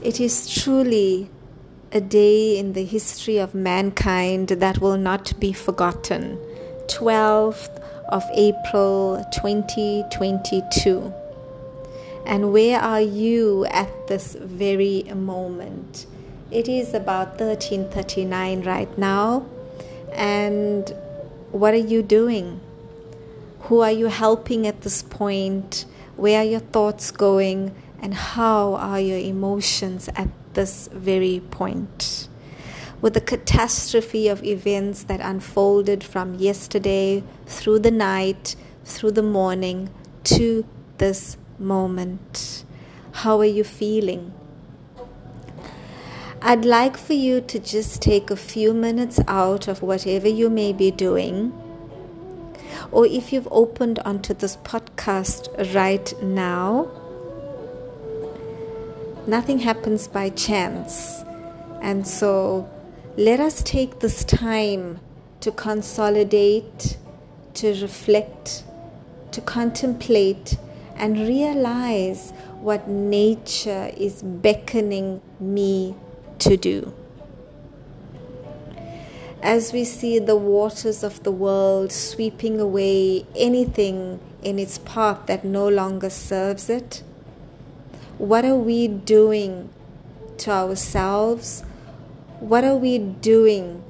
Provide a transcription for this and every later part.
It is truly a day in the history of mankind that will not be forgotten. 12th of April 2022. And where are you at this very moment? It is about 13:39 right now. And what are you doing? Who are you helping at this point? Where are your thoughts going? And how are your emotions at this very point? With the catastrophe of events that unfolded from yesterday through the night, through the morning to this moment, how are you feeling? I'd like for you to just take a few minutes out of whatever you may be doing. Or if you've opened onto this podcast right now, nothing happens by chance. And so let us take this time to consolidate, to reflect, to contemplate, and realize what nature is beckoning me to do. As we see the waters of the world sweeping away anything in its path that no longer serves it, what are we doing to ourselves? What are we doing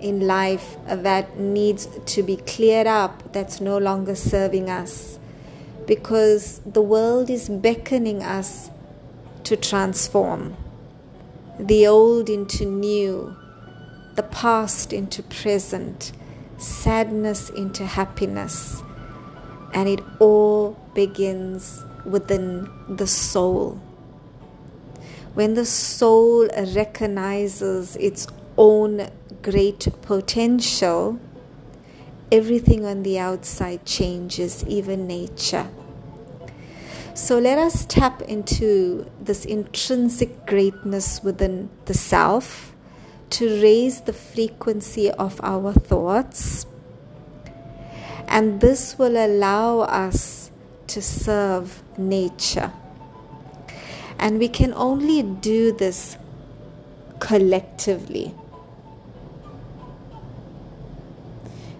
in life that needs to be cleared up that's no longer serving us? Because the world is beckoning us to transform the old into new, the past into present, sadness into happiness. And it all begins within the soul. When the soul recognizes its own great potential, everything on the outside changes, even nature. So let us tap into this intrinsic greatness within the self to raise the frequency of our thoughts. And this will allow us to serve nature. And we can only do this collectively.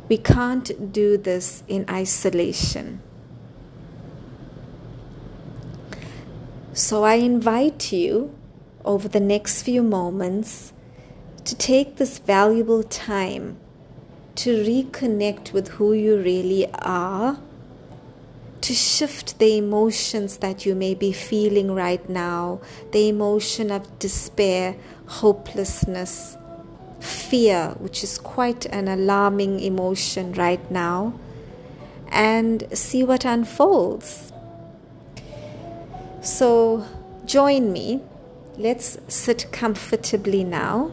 We can't do this in isolation. So I invite you over the next few moments to take this valuable time to reconnect with who you really are, to shift the emotions that you may be feeling right now the emotion of despair, hopelessness, fear, which is quite an alarming emotion right now, and see what unfolds. So join me. Let's sit comfortably now.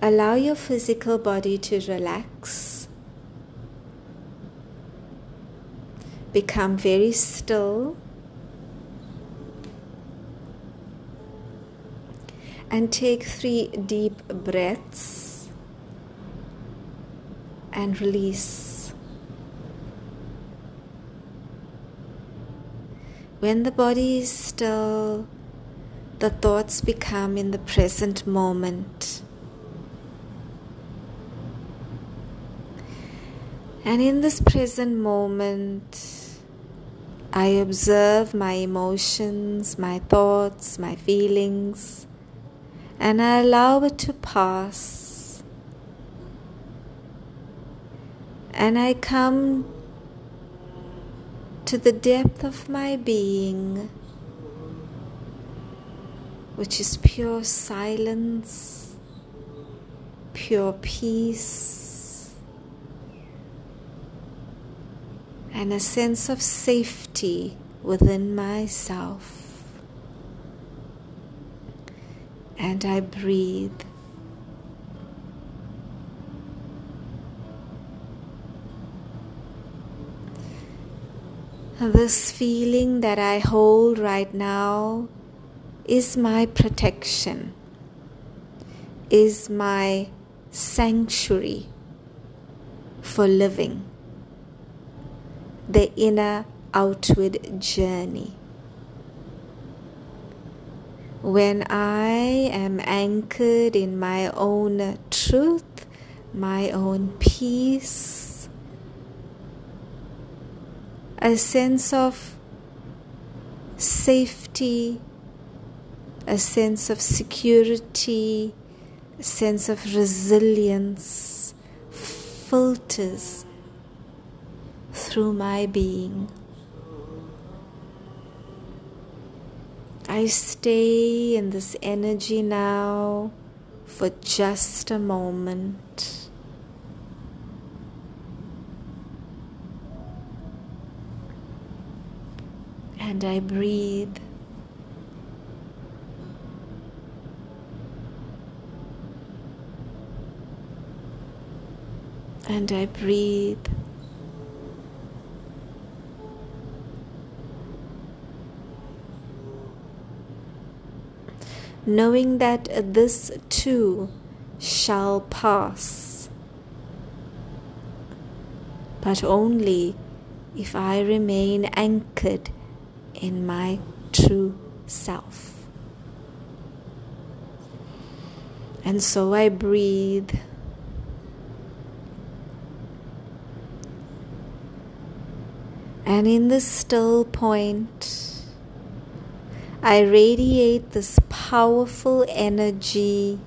Allow your physical body to relax. Become very still. And take three deep breaths and release. When the body is still, the thoughts become in the present moment. And in this present moment, I observe my emotions, my thoughts, my feelings, and I allow it to pass. And I come to the depth of my being, which is pure silence, pure peace, and a sense of safety within myself. And I breathe. This feeling that I hold right now is my protection, is my sanctuary for living the inner outward journey. when I am anchored in my own truth, my own peace, a sense of safety, a sense of security, a sense of resilience filters through my being. I stay in this energy now for just a moment. And I breathe. And I breathe. Knowing that this too shall pass, but only if I remain anchored in my true self. And so I breathe. And in the still point, I radiate this powerful energy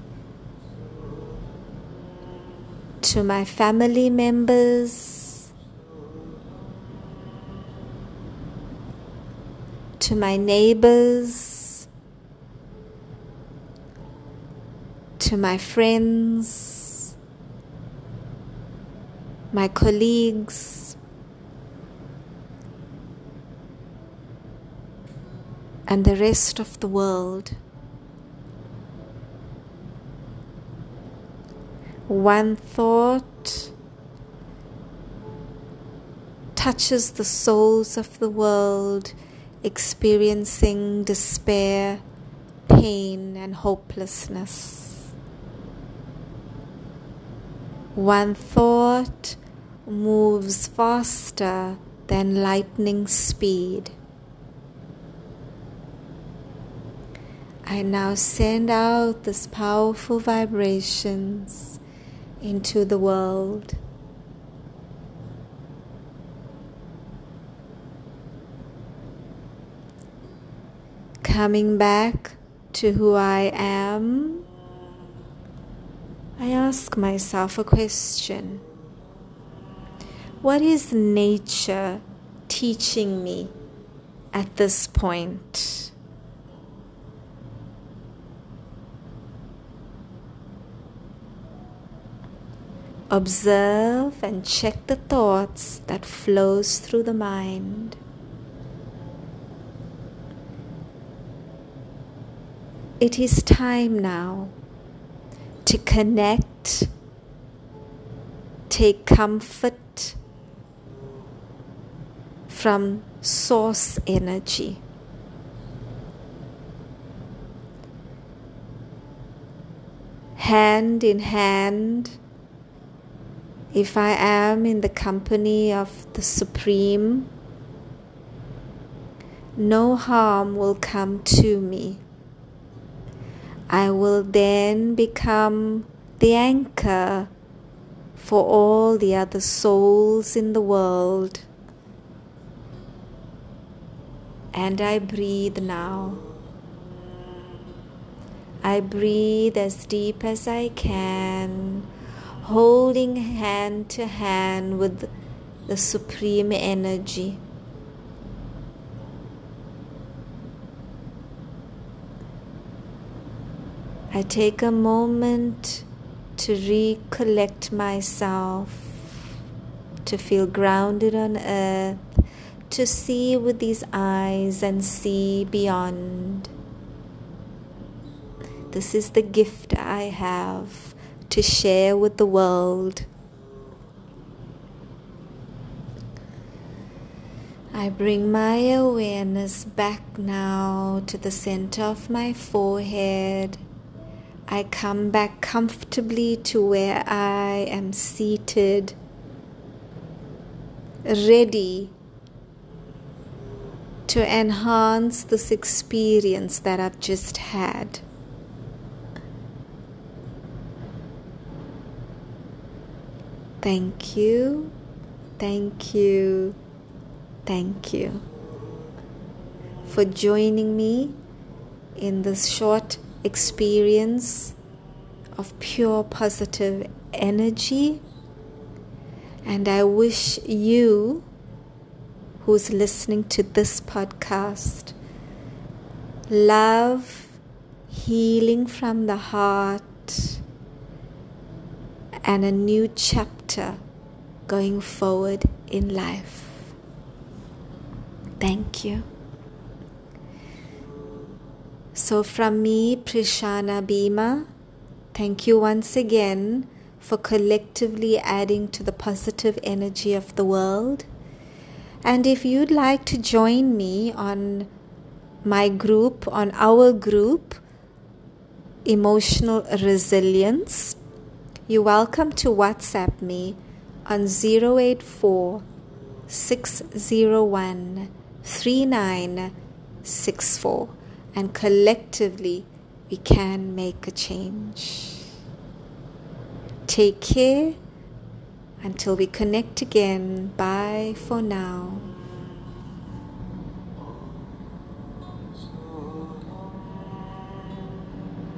to my family members, to my neighbors, to my friends, my colleagues and the rest of the world. One thought touches the souls of the world experiencing despair, pain, and hopelessness. One thought moves faster than lightning speed. I now send out these powerful vibrations into the world. Coming back to who I am, I ask myself a question What is nature teaching me at this point? Observe and check the thoughts that flows through the mind. It is time now to connect, take comfort from source energy. Hand in hand if I am in the company of the Supreme, no harm will come to me. I will then become the anchor for all the other souls in the world. And I breathe now. I breathe as deep as I can holding hand to hand with the supreme energy. I take a moment to recollect myself, to feel grounded on earth, to see with these eyes and see beyond. This is the gift I have to share with the world. I bring my awareness back now to the center of my forehead. I come back comfortably to where I am seated, ready to enhance this experience that I've just had. Thank you, thank you, thank you for joining me in this short experience of pure positive energy. And I wish you, who's listening to this podcast, love, healing from the heart, and a new chapter going forward in life. Thank you. So, from me, Prishana Bhima, thank you once again for collectively adding to the positive energy of the world. And if you'd like to join me on my group, on our group, Emotional Resilience, you're welcome to WhatsApp me on 084 601 3964 and collectively we can make a change. Take care until we connect again. Bye for now.